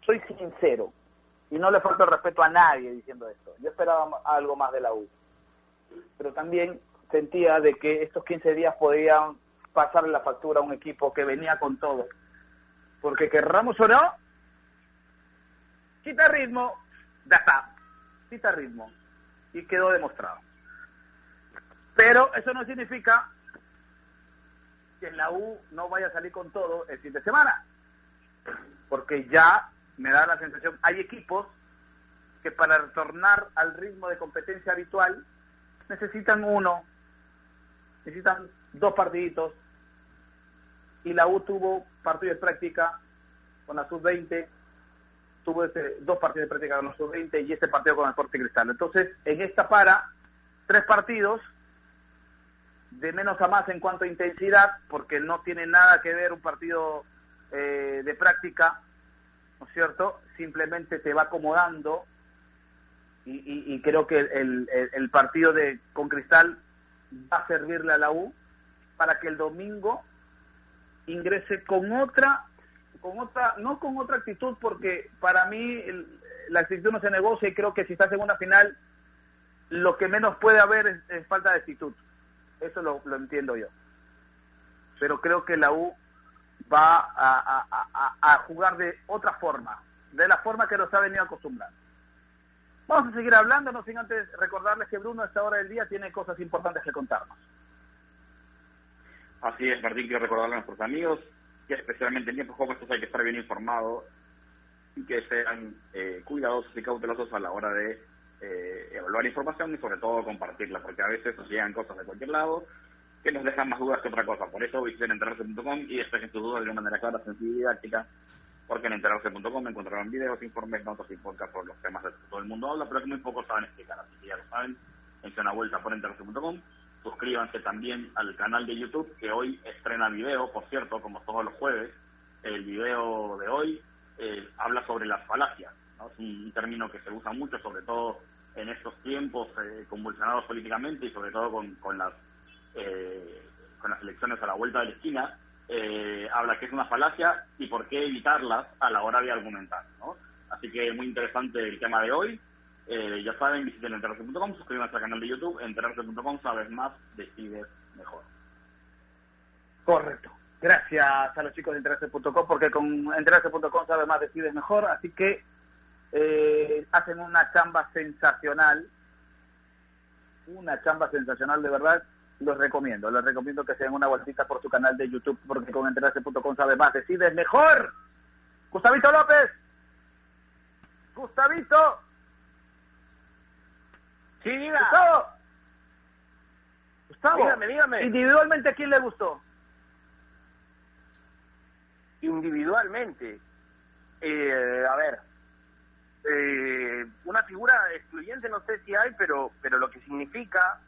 soy sincero, y no le falta respeto a nadie diciendo esto. Yo esperaba algo más de la U, pero también sentía de que estos 15 días podían pasarle la factura a un equipo que venía con todo porque querramos o no, quita ritmo, ya está, quita ritmo. Y quedó demostrado. Pero eso no significa que la U no vaya a salir con todo el fin de semana. Porque ya me da la sensación, hay equipos que para retornar al ritmo de competencia habitual necesitan uno, necesitan dos partiditos, y la U tuvo partido de práctica con la sub-20, tuvo este, dos partidos de práctica con la sub-20 y este partido con el Sporting Cristal. Entonces, en esta para, tres partidos de menos a más en cuanto a intensidad, porque no tiene nada que ver un partido eh, de práctica, ¿no es cierto? Simplemente te va acomodando y, creo que el, el, partido de con Cristal va a servirle a la U para que el domingo ingrese con otra, con otra, no con otra actitud, porque para mí la actitud no se negocia y creo que si estás en una final, lo que menos puede haber es, falta de actitud. Eso lo, entiendo yo. Pero creo que la U va a, a, a, jugar de otra forma, de la forma que nos ha venido acostumbrando. Vamos a seguir hablando, no sin antes recordarles que Bruno a esta hora del día tiene cosas importantes que contarnos. Así es, Martín, quiero recordarle a nuestros amigos que especialmente en tiempos como estos hay que estar bien informados y que sean eh, cuidadosos y cautelosos a la hora de eh, evaluar información y sobre todo compartirla, porque a veces nos llegan cosas de cualquier lado que nos dejan más dudas que otra cosa. Por eso visiten enterarse.com y despejen sus dudas de una manera clara, sencilla y didáctica, porque en enterarse.com encontrarán videos, informes, notas y podcasts por los temas de que todo el mundo habla, pero que muy pocos saben explicar. Así que ya lo saben, dense una vuelta por enterarse.com Suscríbanse también al canal de YouTube que hoy estrena video, por cierto, como todos los jueves. El video de hoy eh, habla sobre las falacias. Es un término que se usa mucho, sobre todo en estos tiempos eh, convulsionados políticamente y sobre todo con las eh, con las elecciones a la vuelta de la esquina. Habla que es una falacia y por qué evitarlas a la hora de argumentar. Así que muy interesante el tema de hoy. Eh, ya saben, visiten enterarse.com, suscríbanse al canal de YouTube, enterarse.com, sabes más, decides mejor. Correcto. Gracias a los chicos de enterarse.com, porque con enterarse.com sabes más, decides mejor, así que eh, hacen una chamba sensacional, una chamba sensacional de verdad, los recomiendo, les recomiendo que se den una vueltita por su canal de YouTube, porque con enterarse.com sabes más, decides mejor. Gustavito López, Gustavito. Sí, diga. Gustavo. Gustavo. Dígame, dígame. Individualmente, ¿a quién le gustó? Individualmente. Eh, a ver. Eh, una figura excluyente no sé si hay, pero pero lo que significa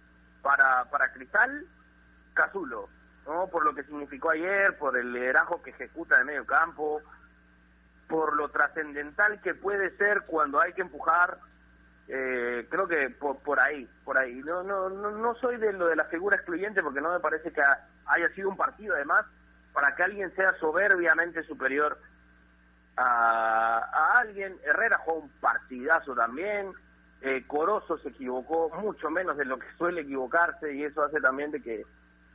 para, para Cristal, Cazulo. ¿no? Por lo que significó ayer, por el liderazgo que ejecuta en medio campo, por lo trascendental que puede ser cuando hay que empujar eh, creo que por, por ahí, por ahí. No, no, no, no soy de lo de la figura excluyente porque no me parece que haya sido un partido, además, para que alguien sea soberbiamente superior a alguien. Herrera jugó un partidazo también. Eh, Corozo se equivocó mucho menos de lo que suele equivocarse y eso hace también de que,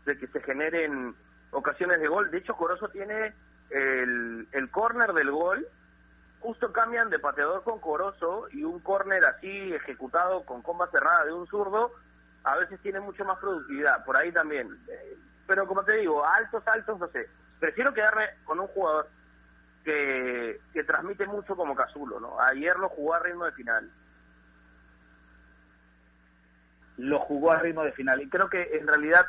de que se generen ocasiones de gol. De hecho, Corozo tiene el, el córner del gol justo cambian de pateador con Corozo y un córner así ejecutado con comba cerrada de un zurdo, a veces tiene mucho más productividad, por ahí también. Pero como te digo, altos, altos, no sé. Prefiero quedarme con un jugador que, que transmite mucho como Cazulo, ¿no? Ayer lo jugó a ritmo de final. Lo jugó a ritmo de final. Y creo que en realidad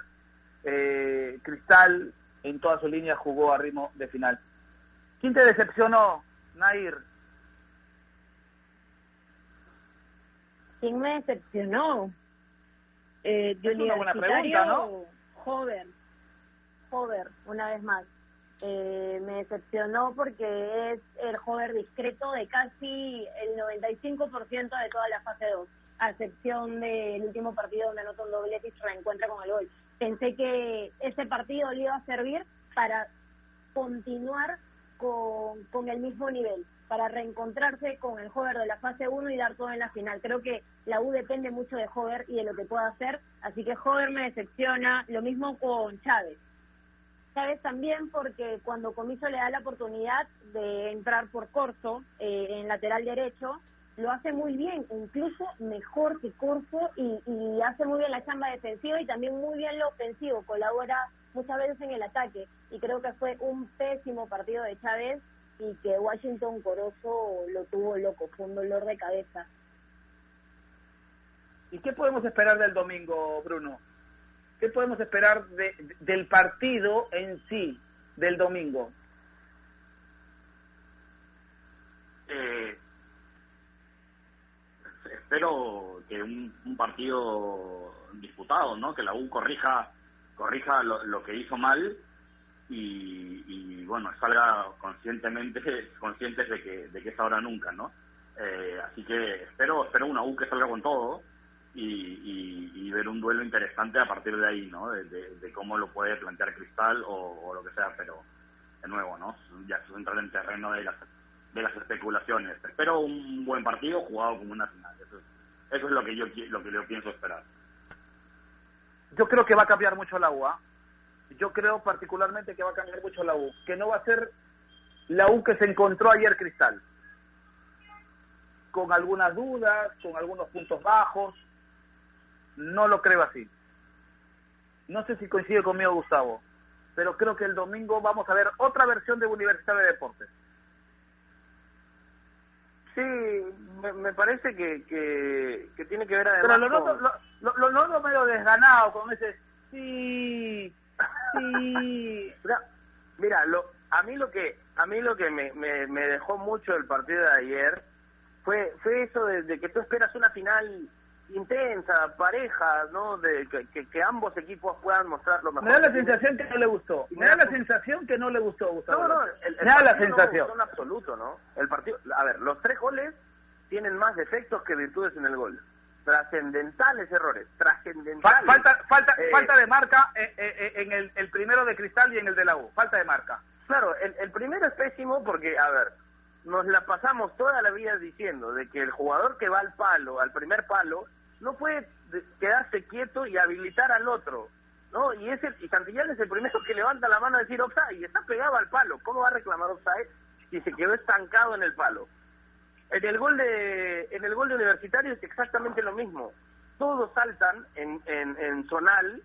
eh, Cristal en toda su línea jugó a ritmo de final. ¿Quién te decepcionó, Nair. ¿Quién me decepcionó? Eh, es una buena pregunta, ¿no? Hover. Hover, una vez más. Eh, me decepcionó porque es el Hover discreto de casi el 95% de toda la fase 2, a excepción del último partido donde anotó un doblete y se reencuentra con el gol. Pensé que ese partido le iba a servir para continuar con, con el mismo nivel para reencontrarse con el Hover de la fase 1 y dar todo en la final. Creo que la U depende mucho de Hover y de lo que pueda hacer, así que Hover me decepciona, lo mismo con Chávez. Chávez también porque cuando Comiso le da la oportunidad de entrar por Corso eh, en lateral derecho, lo hace muy bien, incluso mejor que Corso y, y hace muy bien la chamba defensiva y también muy bien lo ofensivo, colabora muchas veces en el ataque y creo que fue un pésimo partido de Chávez y que Washington Corozo lo tuvo loco, fue un dolor de cabeza. ¿Y qué podemos esperar del domingo, Bruno? ¿Qué podemos esperar de, del partido en sí, del domingo? Eh, espero que un, un, partido disputado, ¿no? Que la U corrija corrija lo, que hizo mal y, y, bueno salga conscientemente (laughs) conscientes de que de que es ahora nunca, ¿no? Eh, así que espero espero una U que salga con todo y, ver un duelo interesante a partir de ahí, ¿no? De, cómo lo puede plantear Cristal o, lo que sea, pero de nuevo, ¿no? Ya es entrar en terreno de las de las especulaciones. Espero un buen partido jugado como una final. Eso es, lo que yo lo que yo pienso esperar. Yo creo que va a cambiar mucho la U. ¿eh? Yo creo particularmente que va a cambiar mucho la U. Que no va a ser la U que se encontró ayer Cristal. Con algunas dudas, con algunos puntos bajos. No lo creo así. No sé si coincide conmigo Gustavo, pero creo que el domingo vamos a ver otra versión de Universidad de Deportes. Sí, me, me parece que, que, que, tiene que ver además Pero lo noto, con... lo, lo, lo noto medio desganado con ese sí, sí. (laughs) mira, mira lo, a mí lo que a mí lo que me, me, me dejó mucho el partido de ayer fue fue eso de, de, que tú esperas una final intensa, pareja, ¿no? De que, que, que, ambos equipos puedan mostrar lo mejor. Me da la sensación que no le gustó. Me da la sensación que no le gustó, Gustavo. No, no, el, el me da la sensación. No en absoluto, ¿no? El partido, a ver, los tres goles tienen más defectos que virtudes en el gol. Trascendentales errores, trascendentales. Falta, falta, eh, falta de marca eh, eh, en el, el, primero de Cristal y en el de la U. Falta de marca. Claro, el, el primero es pésimo porque, a ver, nos la pasamos toda la vida diciendo de que el jugador que va al palo, al primer palo, no puede quedarse quieto y habilitar al otro, ¿no? Y ese y Santillán es el primero que levanta la mano a decir offside y está pegado al palo. ¿Cómo va a reclamar offside si se quedó estancado en el palo? En el gol de en el gol de Universitario es exactamente lo mismo. Todos saltan en, en, en zonal,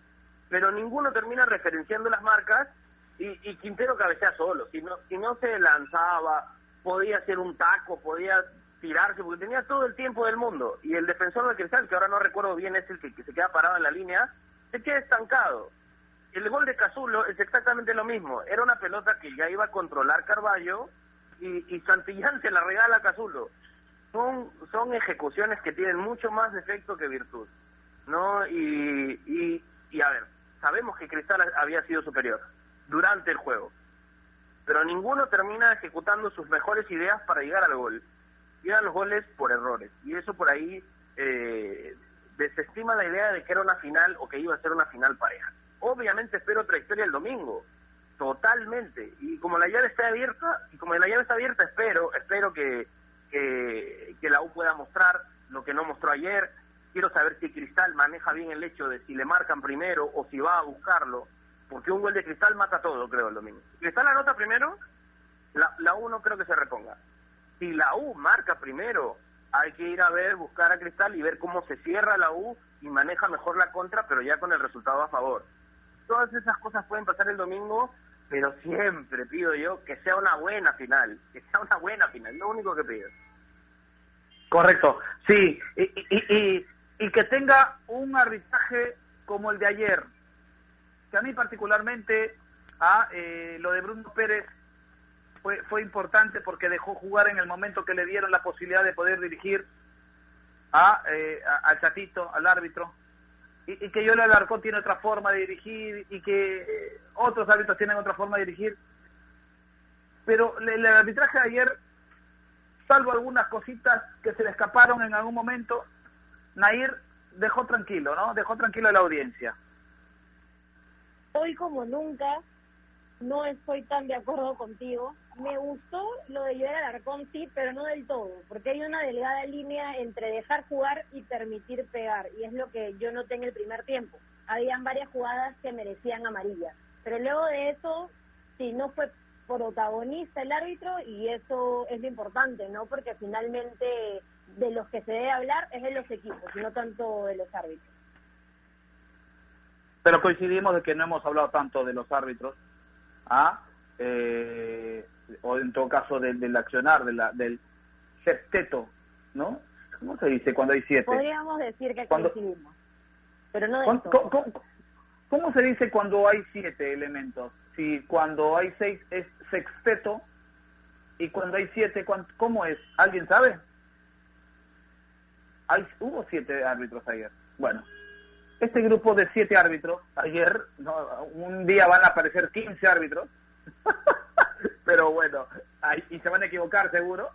pero ninguno termina referenciando las marcas y, y Quintero cabecea solo. Si no, si no se lanzaba, podía hacer un taco, podía tirarse, porque tenía todo el tiempo del mundo. Y el defensor del Cristal, que ahora no recuerdo bien, es el que, se queda parado en la línea, se queda estancado. El gol de Cazulo es exactamente lo mismo. Era una pelota que ya iba a controlar Carballo y, y Santillán se la regala a Cazulo. Son, son ejecuciones que tienen mucho más defecto que virtud. ¿no? Y, y, y a ver, sabemos que Cristal había sido superior durante el juego. Pero ninguno termina ejecutando sus mejores ideas para llegar al gol llegan los goles por errores. Y eso por ahí eh, desestima la idea de que era una final o que iba a ser una final pareja. Obviamente espero otra historia el domingo, totalmente. Y como la llave está abierta, y como la llave está abierta, espero, espero que, que, que la U pueda mostrar lo que no mostró ayer. Quiero saber si Cristal maneja bien el hecho de si le marcan primero o si va a buscarlo, porque un gol de Cristal mata todo, creo, el domingo. Cristal anota primero, la, la U no creo que se reponga si la U marca primero, hay que ir a ver, buscar a Cristal y ver cómo se cierra la U y maneja mejor la contra, pero ya con el resultado a favor. Todas esas cosas pueden pasar el domingo, pero siempre pido yo que sea una buena final, que sea una buena final, lo único que pido. Correcto, sí, y, y, y, y que tenga un arbitraje como el de ayer, que a mí particularmente, a eh, lo de Bruno Pérez fue, fue importante porque dejó jugar en el momento que le dieron la posibilidad de poder dirigir a, eh, a al chatito, al árbitro, y, y que Yola Alarcón tiene otra forma de dirigir y que eh, otros árbitros tienen otra forma de dirigir. Pero el, el arbitraje de ayer, salvo algunas cositas que se le escaparon en algún momento, Nair dejó tranquilo, ¿no? Dejó tranquilo a la audiencia. Hoy como nunca no estoy tan de acuerdo contigo. Me gustó lo de Joel Alarcón, sí, pero no del todo, porque hay una delgada línea entre dejar jugar y permitir pegar, y es lo que yo noté en el primer tiempo. Habían varias jugadas que merecían amarilla, pero luego de eso, sí, no fue protagonista el árbitro, y eso es lo importante, ¿no? Porque finalmente de los que se debe hablar es de los equipos, no tanto de los árbitros. Pero coincidimos de que no hemos hablado tanto de los árbitros, ¿ah? Eh, o en todo caso del, del accionar, de la, del septeto, ¿no? ¿Cómo se dice cuando hay siete? Podríamos decir que Cuando- coincidimos, pero no de ¿Cuán- todo. ¿Cómo, cómo- cómo se dice cuando hay siete elementos? Si cuando hay seis es sexteto y cuando hay siete, ¿cuán- ¿cómo es? ¿Alguien sabe? Hay, hubo siete árbitros ayer. Bueno, este grupo de siete árbitros, ayer, no, un día van a aparecer 15 árbitros, (laughs) pero bueno, y se van a equivocar seguro,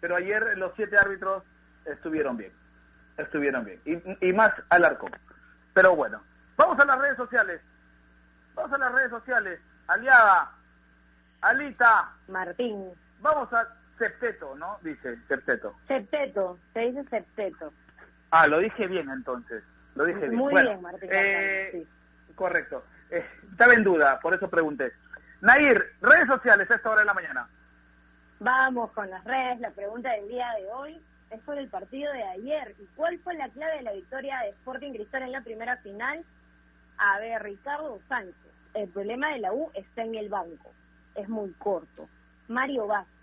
pero ayer los siete árbitros estuvieron bien, estuvieron bien, y, y más Alarcón. Pero bueno, vamos a las redes sociales, vamos a las redes sociales, Aliada, Alita, Martín, vamos a Septeto, ¿no? Dice Septeto. septeto, se dice septeto. Ah, lo dije bien entonces. Lo dije bien. Muy Bueno, bien, Martín. eh, Correcto. Eh, estaba en duda, por eso pregunté. Nair, redes sociales a esta hora de la mañana. Vamos con las redes. La pregunta del día de hoy es por el partido de ayer. ¿Y cuál fue la clave de la victoria de Sporting Cristal en la primera final? A ver, Ricardo Sánchez. El problema de la U está en el banco. Es muy corto. Mario Vázquez.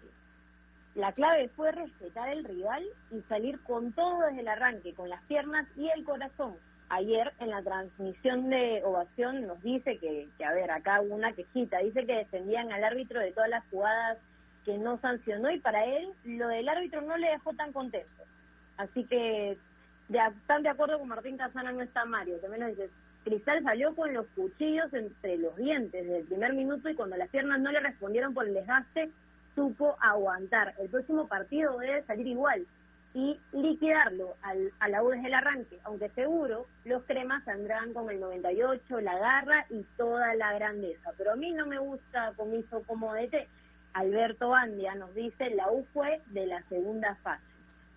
La clave fue respetar el rival y salir con todo desde el arranque, con las piernas y el corazón. Ayer en la transmisión de Ovación nos dice que, que, a ver, acá hubo una quejita, dice que defendían al árbitro de todas las jugadas que no sancionó y para él lo del árbitro no le dejó tan contento. Así que de, están de acuerdo con Martín Casana, no está Mario, también dice, Cristal salió con los cuchillos entre los dientes desde el primer minuto y cuando las piernas no le respondieron por el desgaste, supo aguantar. El próximo partido debe salir igual y liquidarlo al, a la U desde el arranque, aunque seguro los cremas saldrán con el 98, la garra y toda la grandeza. Pero a mí no me gusta comiso como DT. Alberto Andia nos dice, la U fue de la segunda fase,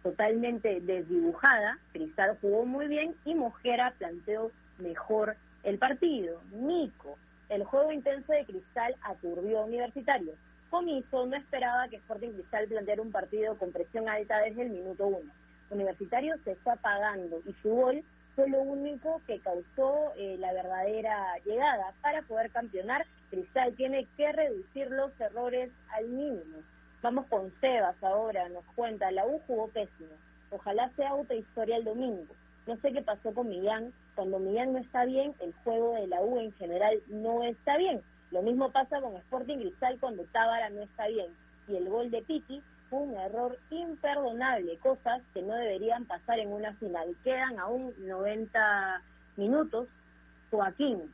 totalmente desdibujada, Cristal jugó muy bien y Mojera planteó mejor el partido. Nico, el juego intenso de Cristal aturdió a Universitario. Comiso no esperaba que Sporting Cristal planteara un partido con presión alta desde el minuto uno. Universitario se está apagando y su gol fue lo único que causó eh, la verdadera llegada. Para poder campeonar, Cristal tiene que reducir los errores al mínimo. Vamos con Sebas ahora, nos cuenta, la U jugó pésimo. Ojalá sea otra historia el domingo. No sé qué pasó con Millán. Cuando Millán no está bien, el juego de la U en general no está bien. Lo mismo pasa con Sporting Cristal cuando Tábara no está bien. Y el gol de Piti fue un error imperdonable, cosas que no deberían pasar en una final. Quedan aún 90 minutos. Joaquín,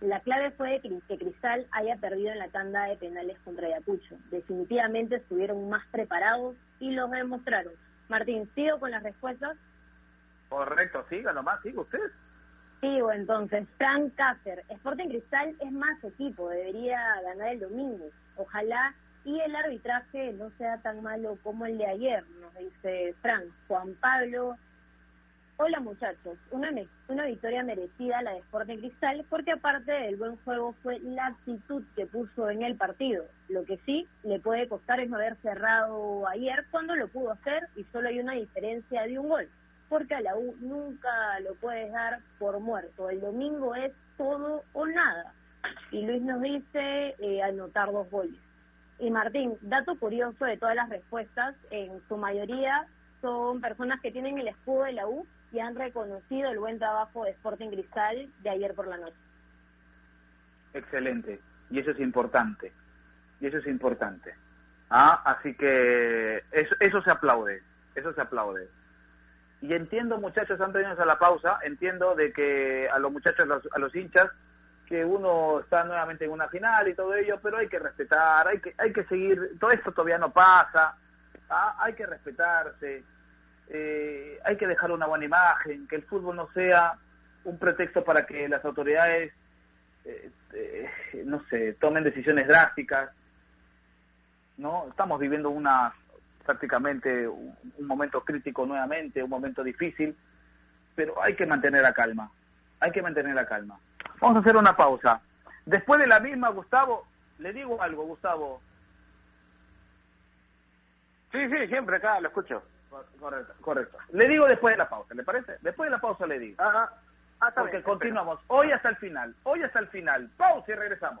la clave fue que Cristal haya perdido en la tanda de penales contra Ayacucho. Definitivamente estuvieron más preparados y los demostraron. Martín, ¿sigo con las respuestas? Correcto, siga nomás, siga usted. Sigo entonces. Frank Cácer, Sporting Cristal es más equipo, debería ganar el domingo. Ojalá y el arbitraje no sea tan malo como el de ayer, nos dice Frank. Juan Pablo, hola muchachos, una, una victoria merecida la de Sporting Cristal porque aparte del buen juego fue la actitud que puso en el partido. Lo que sí le puede costar es no haber cerrado ayer cuando lo pudo hacer y solo hay una diferencia de un gol porque a la U nunca lo puedes dar por muerto. El domingo es todo o nada. Y Luis nos dice eh, anotar dos goles. Y Martín, dato curioso de todas las respuestas, en su mayoría son personas que tienen el escudo de la U y han reconocido el buen trabajo de Sporting Cristal de ayer por la noche. Excelente. Y eso es importante. Y eso es importante. Ah, así que eso, eso se aplaude. Eso se aplaude. Y entiendo, muchachos, antes de irnos a la pausa, entiendo de que a los muchachos, los, a los hinchas, que uno está nuevamente en una final y todo ello, pero hay que respetar, hay que, hay que seguir, todo esto todavía no pasa, ¿ah? hay que respetarse, eh, hay que dejar una buena imagen, que el fútbol no sea un pretexto para que las autoridades, eh, eh, no sé, tomen decisiones drásticas, ¿no? Estamos viviendo una prácticamente un, un momento crítico nuevamente, un momento difícil, pero hay que mantener la calma, hay que mantener la calma. Vamos a hacer una pausa. Después de la misma, Gustavo, le digo algo, Gustavo. Sí, sí, siempre acá lo escucho. Correcto, correcto. Le digo después de la pausa, ¿le parece? Después de la pausa le digo. Ajá. Ah, está Porque bien, continuamos. Hoy hasta el final, hoy hasta el final. Pausa y regresamos.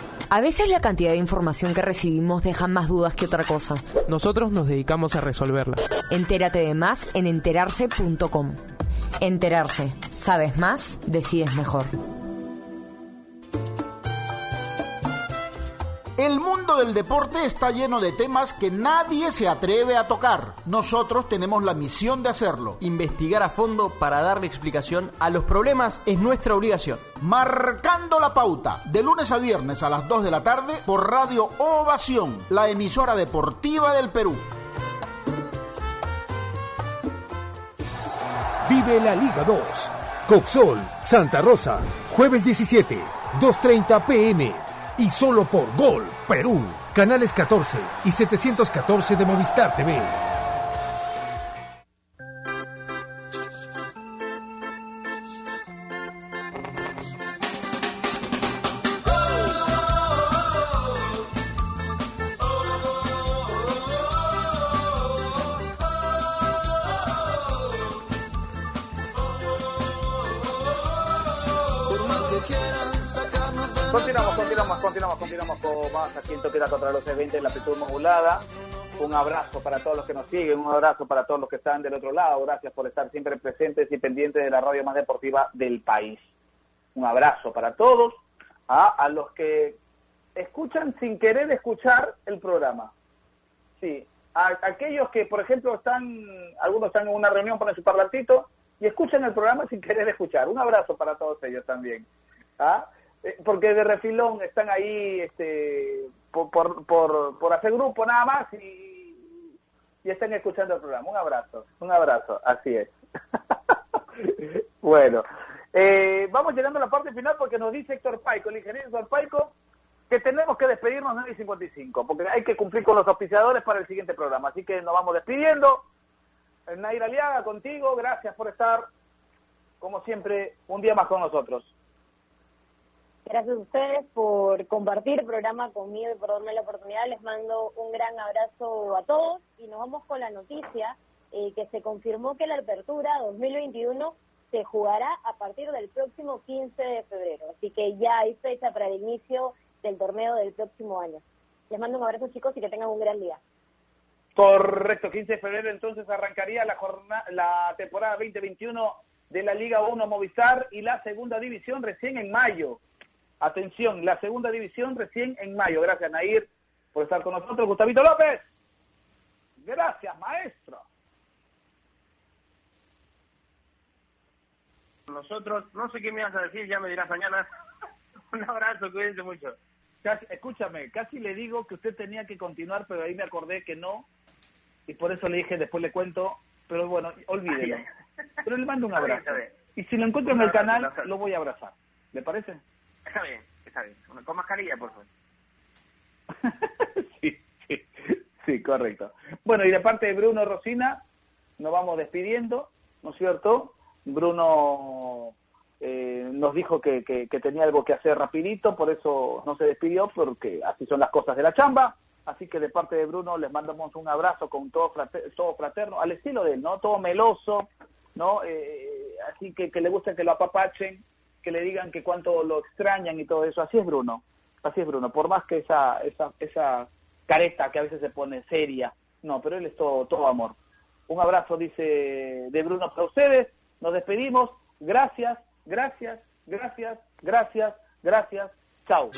A veces la cantidad de información que recibimos deja más dudas que otra cosa. Nosotros nos dedicamos a resolverla. Entérate de más en enterarse.com. Enterarse. Sabes más, decides mejor. El mundo del deporte está lleno de temas que nadie se atreve a tocar. Nosotros tenemos la misión de hacerlo. Investigar a fondo para darle explicación a los problemas es nuestra obligación. Marcando la pauta, de lunes a viernes a las 2 de la tarde por Radio Ovación, la emisora deportiva del Perú. Vive la Liga 2. Copsol, Santa Rosa, jueves 17, 2.30 pm. Y solo por Gol, Perú. Canales 14 y 714 de Movistar TV. Contra los eventos en la amplitud modulada. Un abrazo para todos los que nos siguen, un abrazo para todos los que están del otro lado. Gracias por estar siempre presentes y pendientes de la radio más deportiva del país. Un abrazo para todos, a, a los que escuchan sin querer escuchar el programa. Sí, a, aquellos que, por ejemplo, están, algunos están en una reunión, ponen su parlantito y escuchan el programa sin querer escuchar. Un abrazo para todos ellos también. ¿Ah? Eh, porque de refilón están ahí este, por, por, por, por hacer grupo nada más y, y están escuchando el programa. Un abrazo, un abrazo, así es. (laughs) bueno, eh, vamos llegando a la parte final porque nos dice Héctor Paico, el ingeniero Héctor Paico, que tenemos que despedirnos 9 y 55, porque hay que cumplir con los auspiciadores para el siguiente programa. Así que nos vamos despidiendo. Nair Aliaga, contigo, gracias por estar, como siempre, un día más con nosotros. Gracias a ustedes por compartir el programa conmigo y por darme la oportunidad. Les mando un gran abrazo a todos y nos vamos con la noticia eh, que se confirmó que la apertura 2021 se jugará a partir del próximo 15 de febrero. Así que ya hay fecha para el inicio del torneo del próximo año. Les mando un abrazo chicos y que tengan un gran día. Correcto, 15 de febrero entonces arrancaría la, jornada, la temporada 2021 de la Liga 1 Movistar y la segunda división recién en mayo. Atención, la segunda división recién en mayo. Gracias, Nair, por estar con nosotros. Gustavito López. Gracias, maestro. Nosotros, no sé qué me vas a decir, ya me dirás mañana. (laughs) Un abrazo, cuídense mucho. Casi, escúchame, casi le digo que usted tenía que continuar, pero ahí me acordé que no. Y por eso le dije, después le cuento. Pero bueno, olvídelo. (laughs) Pero le mando un abrazo. Y si lo encuentro en el canal, lo voy a abrazar. ¿Le parece? Está bien, está bien. Con mascarilla, por favor. (laughs) sí, sí, sí, correcto. Bueno, y de parte de Bruno Rosina, nos vamos despidiendo, ¿no es cierto? Bruno eh, nos dijo que, que, tenía algo que hacer rapidito, por eso no se despidió, porque así son las cosas de la chamba. Así que de parte de Bruno les mandamos un abrazo con todo, frater, todo fraterno, al estilo de él, ¿no? Todo meloso, ¿no? Eh, así que, que le gusta que lo apapachen, que le digan que cuánto lo extrañan y todo eso. Así es Bruno, así es Bruno. Por más que esa, esa, esa careta que a veces se pone seria, no, pero él es todo, todo amor. Un abrazo, dice de Bruno para ustedes. Nos despedimos. Gracias, gracias, gracias, gracias, gracias. Chao.